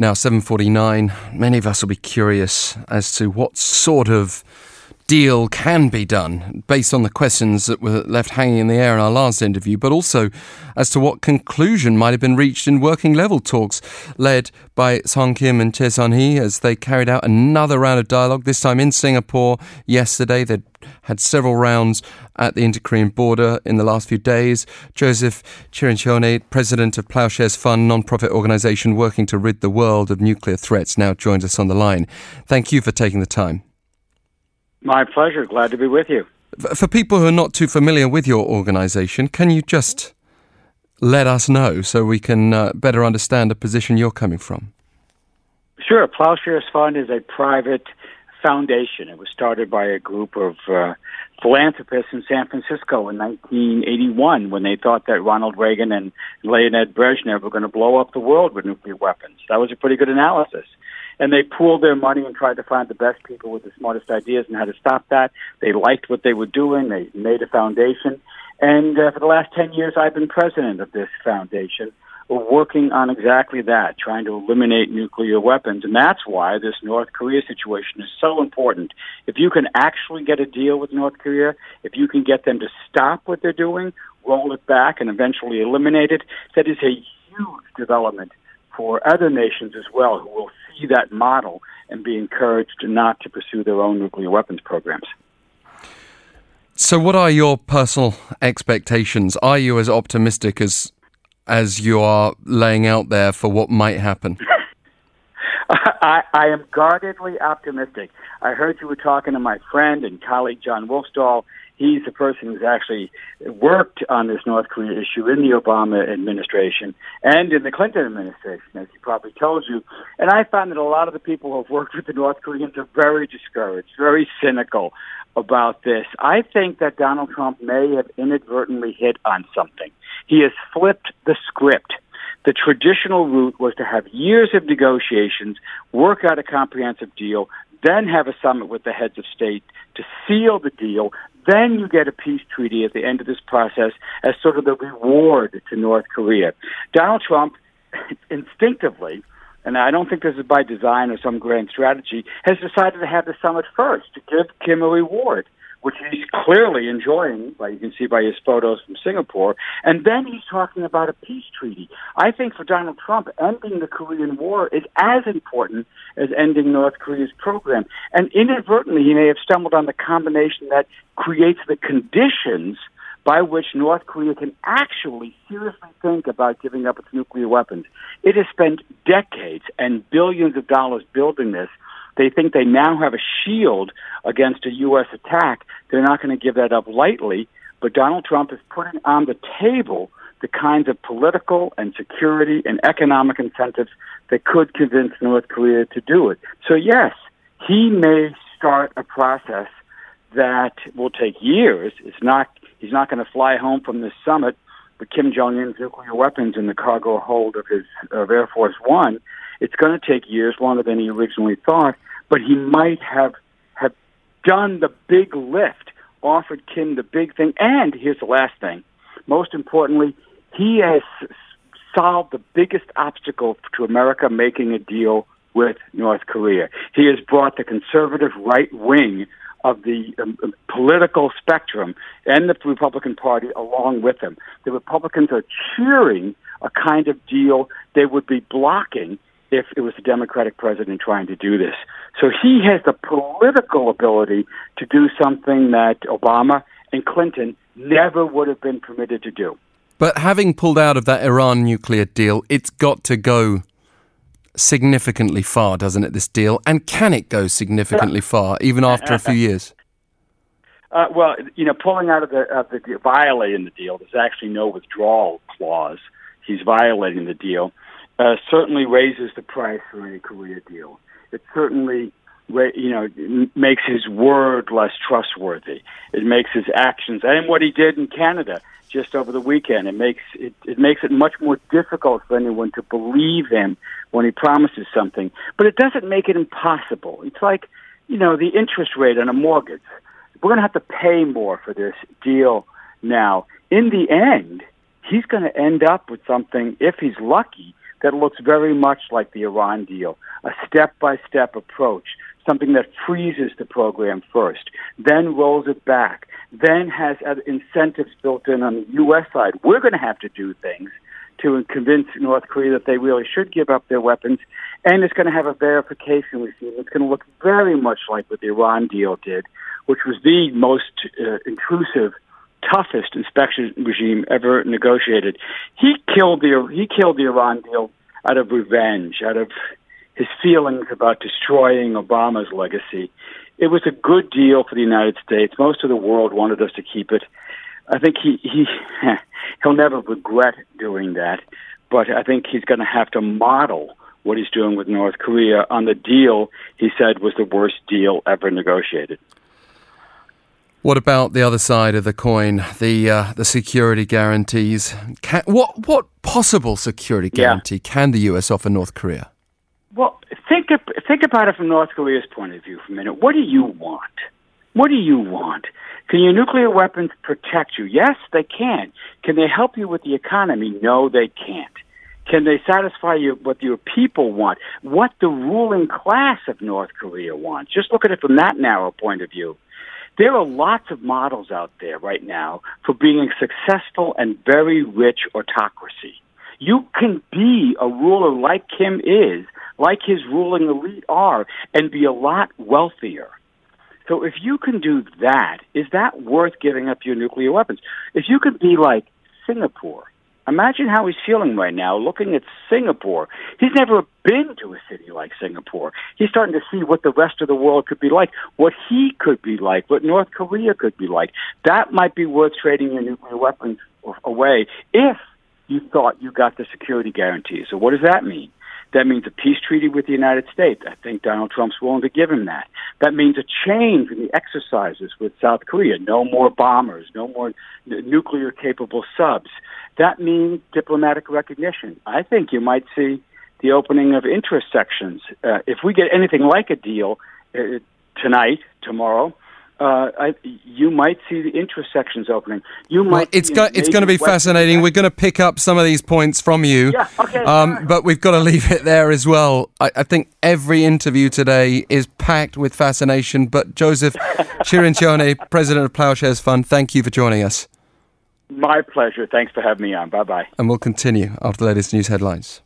Now 7:49. Many of us will be curious as to what sort of deal can be done based on the questions that were left hanging in the air in our last interview, but also as to what conclusion might have been reached in working level talks led by Sung Kim and Choi Sun Hee as they carried out another round of dialogue, this time in Singapore yesterday. They'd had several rounds at the inter-Korean border in the last few days. Joseph Cirincione, president of Ploughshares Fund, non-profit organisation working to rid the world of nuclear threats, now joins us on the line. Thank you for taking the time. My pleasure. Glad to be with you. For people who are not too familiar with your organisation, can you just let us know so we can uh, better understand the position you're coming from? Sure. Ploughshares Fund is a private foundation. It was started by a group of uh, philanthropists in San Francisco in 1981 when they thought that Ronald Reagan and Leonid Brezhnev were going to blow up the world with nuclear weapons. That was a pretty good analysis and they pooled their money and tried to find the best people with the smartest ideas and how to stop that. They liked what they were doing. They made a foundation. And uh, for the last 10 years, I've been president of this foundation, working on exactly that, trying to eliminate nuclear weapons. And that's why this North Korea situation is so important. If you can actually get a deal with North Korea, if you can get them to stop what they're doing, roll it back, and eventually eliminate it, that is a huge development for other nations as well who will see that model and be encouraged not to pursue their own nuclear weapons programs. So, what are your personal expectations? Are you as optimistic as as you are laying out there for what might happen? I, I am guardedly optimistic. I heard you were talking to my friend and colleague Jon Wolfsthal, he's the person who's actually worked on this North Korea issue in the Obama administration and in the Clinton administration, as he probably told you. And I found that a lot of the people who have worked with the North Koreans are very discouraged, very cynical about this. I think that Donald Trump may have inadvertently hit on something. He has flipped the script. The traditional route was to have years of negotiations, work out a comprehensive deal, then have a summit with the heads of state to seal the deal, then you get a peace treaty at the end of this process as sort of the reward to North Korea. Donald Trump instinctively, and I don't think this is by design or some grand strategy, has decided to have the summit first to give Kim a reward which he's clearly enjoying, like you can see by his photos from Singapore. And then he's talking about a peace treaty. I think for Donald Trump, ending the Korean War is as important as ending North Korea's program. And inadvertently, he may have stumbled on the combination that creates the conditions by which North Korea can actually seriously think about giving up its nuclear weapons. It has spent decades and billions of dollars building this they think they now have a shield against a U.S. attack. They're not going to give that up lightly. But Donald Trump is putting on the table the kinds of political and security and economic incentives that could convince North Korea to do it. So, yes, he may start a process that will take years. It's not, he's not going to fly home from this summit with Kim Jong Un's nuclear weapons in the cargo hold of his of Air Force One. It's going to take years, longer than he originally thought but he might have have done the big lift, offered Kim the big thing. And here's the last thing: most importantly, he has solved the biggest obstacle to America making a deal with North Korea. He has brought the conservative right wing of the um, um political spectrum and the Republican Party along with him. The Republicans are cheering a kind of deal they would be blocking if it was a Democratic president trying to do this. So he has the political ability to do something that Obama and Clinton never would have been permitted to do. But having pulled out of that Iran nuclear deal, it's got to go significantly far, doesn't it, this deal? And can it go significantly far, even after a few years? Uh, well, you know, pulling out of the, of the violating the deal, there's actually no withdrawal clause. He's violating the deal uh, certainly raises the price for any Korea deal. It certainly, you know, makes his word less trustworthy. It makes his actions and what he did in Canada just over the weekend. It makes it, it makes it much more difficult for anyone to believe him when he promises something. But it doesn't make it impossible. It's like, you know, the interest rate on a mortgage. We're going to have to pay more for this deal now. In the end, he's going to end up with something, if he's lucky, that looks very much like the Iran deal, a step-by-step approach, something that freezes the program first, then rolls it back, then has incentives built in on the U.S. side. We're going to have to do things to convince North Korea that they really should give up their weapons, and it's going to have a verification regime. It's going to look very much like what the Iran deal did, which was the most uh, intrusive toughest inspection regime ever negotiated. He killed the he killed the Iran deal out of revenge, out of his feelings about destroying Obama's legacy. It was a good deal for the United States. Most of the world wanted us to keep it. I think he he he'll never regret doing that, but I think he's going to have to model what he's doing with North Korea on the deal he said was the worst deal ever negotiated. What about the other side of the coin, the uh, the security guarantees? Can, what what possible security guarantee yeah. can the U.S. offer North Korea? Well, think think about it from North Korea's point of view for a minute. What do you want? What do you want? Can your nuclear weapons protect you? Yes, they can. Can they help you with the economy? No, they can't. Can they satisfy you what your people want? What the ruling class of North Korea wants? Just look at it from that narrow point of view. There are lots of models out there right now for being a successful and very rich autocracy. You can be a ruler like Kim is, like his ruling elite are, and be a lot wealthier. So if you can do that, is that worth giving up your nuclear weapons? If you could be like Singapore, Imagine how he's feeling right now looking at Singapore. He's never been to a city like Singapore. He's starting to see what the rest of the world could be like, what he could be like, what North Korea could be like. That might be worth trading your nuclear weapons away if you thought you got the security guarantee. So what does that mean? That means a peace treaty with the United States. I think Donald Trump's willing to give him that. That means a change in the exercises with South Korea. No more bombers, no more nuclear capable subs. That means diplomatic recognition. I think you might see the opening of interest sections. Uh, if we get anything like a deal uh, tonight, tomorrow, uh, I, you might see the intersections opening. You might. Well, it's go- it's going to be fascinating. We're going to pick up some of these points from you. Yeah. Okay. Um, but we've got to leave it there as well. I, I, think every interview today is packed with fascination. But Joseph Cirincione, president of Ploughshares Fund, thank you for joining us. My pleasure. Thanks for having me on. Bye bye. And we'll continue after the latest news headlines.